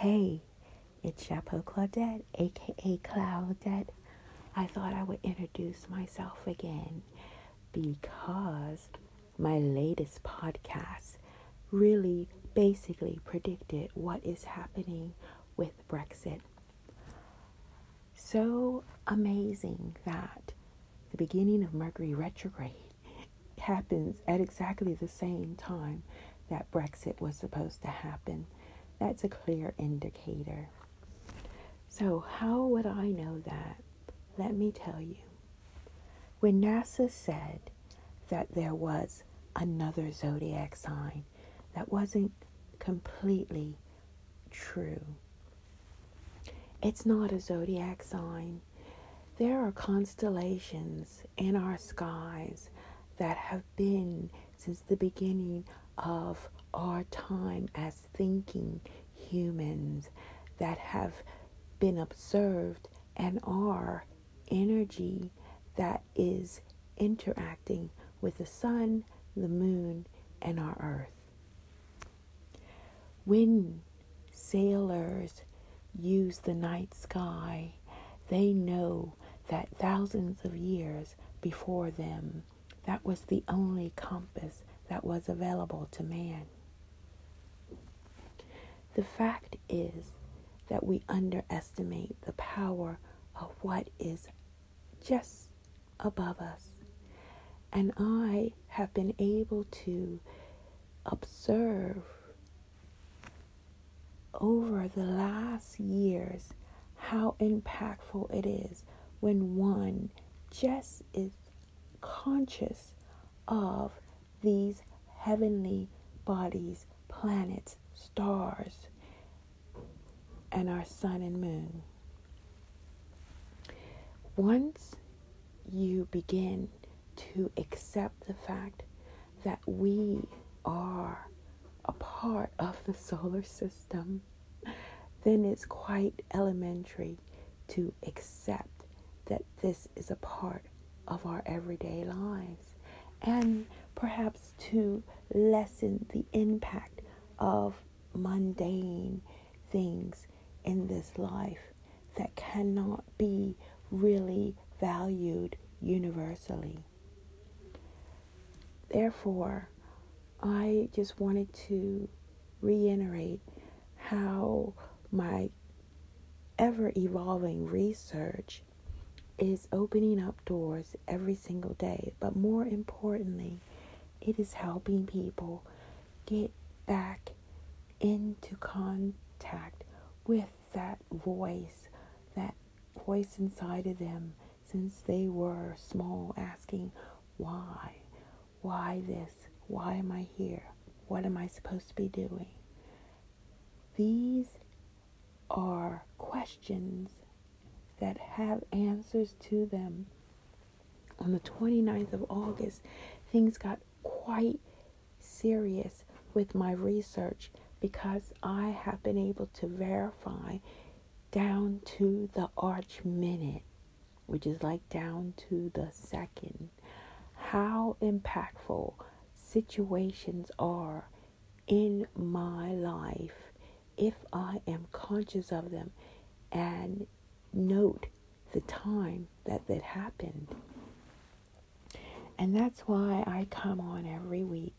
Hey, it's Chapeau Claudette, aka Claudette. I thought I would introduce myself again because my latest podcast really basically predicted what is happening with Brexit. So amazing that the beginning of Mercury retrograde happens at exactly the same time that Brexit was supposed to happen. That's a clear indicator. So, how would I know that? Let me tell you. When NASA said that there was another zodiac sign, that wasn't completely true. It's not a zodiac sign. There are constellations in our skies that have been since the beginning of our time as thinking humans that have been observed and are energy that is interacting with the sun, the moon, and our earth. When sailors use the night sky, they know that thousands of years before them, that was the only compass that was available to man. The fact is that we underestimate the power of what is just above us. And I have been able to observe over the last years how impactful it is when one just is conscious of these heavenly bodies, planets, stars, and our sun and moon. Once you begin to accept the fact that we are a part of the solar system, then it's quite elementary to accept that this is a part of our everyday lives and perhaps to lessen the impact of mundane things in this life that cannot be really valued universally. Therefore, I just wanted to reiterate how my ever evolving research is opening up doors every single day, but more importantly, it is helping people get back into contact with that voice, that voice inside of them since they were small, asking, Why? Why this? Why am I here? What am I supposed to be doing? These are questions that have answers to them. On the 29th of August, things got quite serious with my research because I have been able to verify down to the arc minute, which is like down to the second, how impactful situations are in my life if I am conscious of them and note the time that that happened. And that's why I come on every week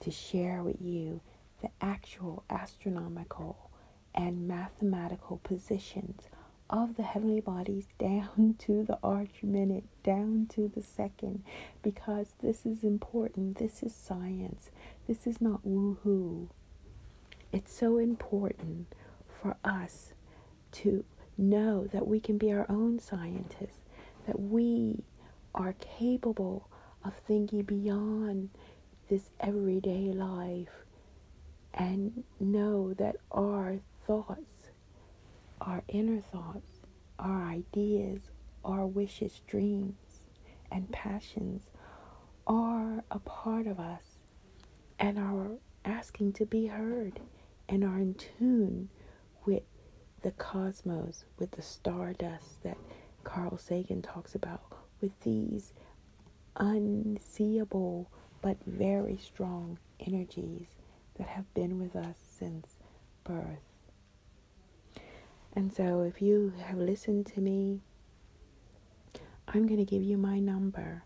to share with you the actual astronomical and mathematical positions of the heavenly bodies down to the arc minute, down to the second, because this is important. This is science. This is not woohoo. It's so important for us to know that we can be our own scientists, that we are capable of thinking beyond this everyday life and know that our thoughts, our inner thoughts, our ideas, our wishes, dreams, and passions are a part of us and are asking to be heard and are in tune with the cosmos, with the stardust that Carl Sagan talks about, with these unseeable but very strong energies that have been with us since birth. And so if you have listened to me, I'm going to give you my number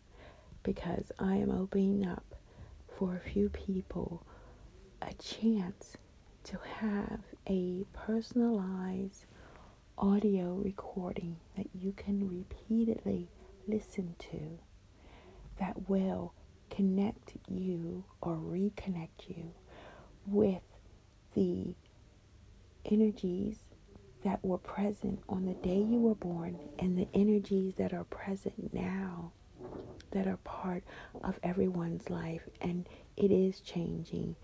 because I am opening up for a few people a chance to have a personalized audio recording that you can repeatedly listen to that will connect you or reconnect you with the energies that were present on the day you were born and the energies that are present now that are part of everyone's life and it is changing.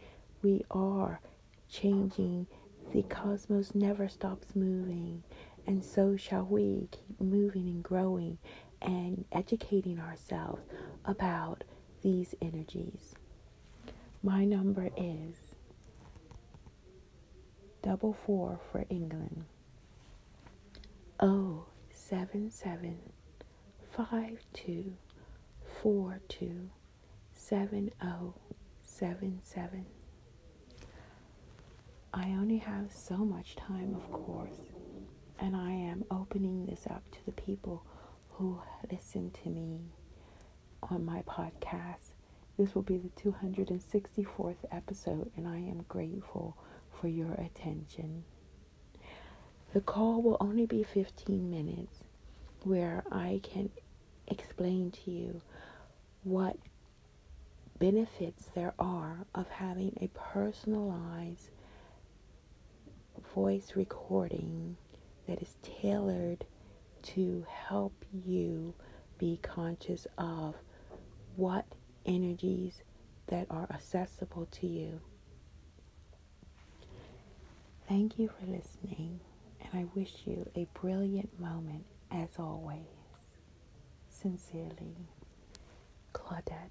We are changing. The cosmos never stops moving and so shall we keep moving and growing and educating ourselves about these energies. My number is double four for England. Oh seven seven five two four two seven oh seven seven. I only have so much time, of course, and I am opening this up to the people who listen to me on my podcast. This will be the 264th episode, and I am grateful for your attention. The call will only be 15 minutes where I can explain to you what benefits there are of having a personalized voice recording that is tailored to help you be conscious of what energies that are accessible to you. Thank you for listening, and I wish you a brilliant moment as always. Sincerely, Claudette.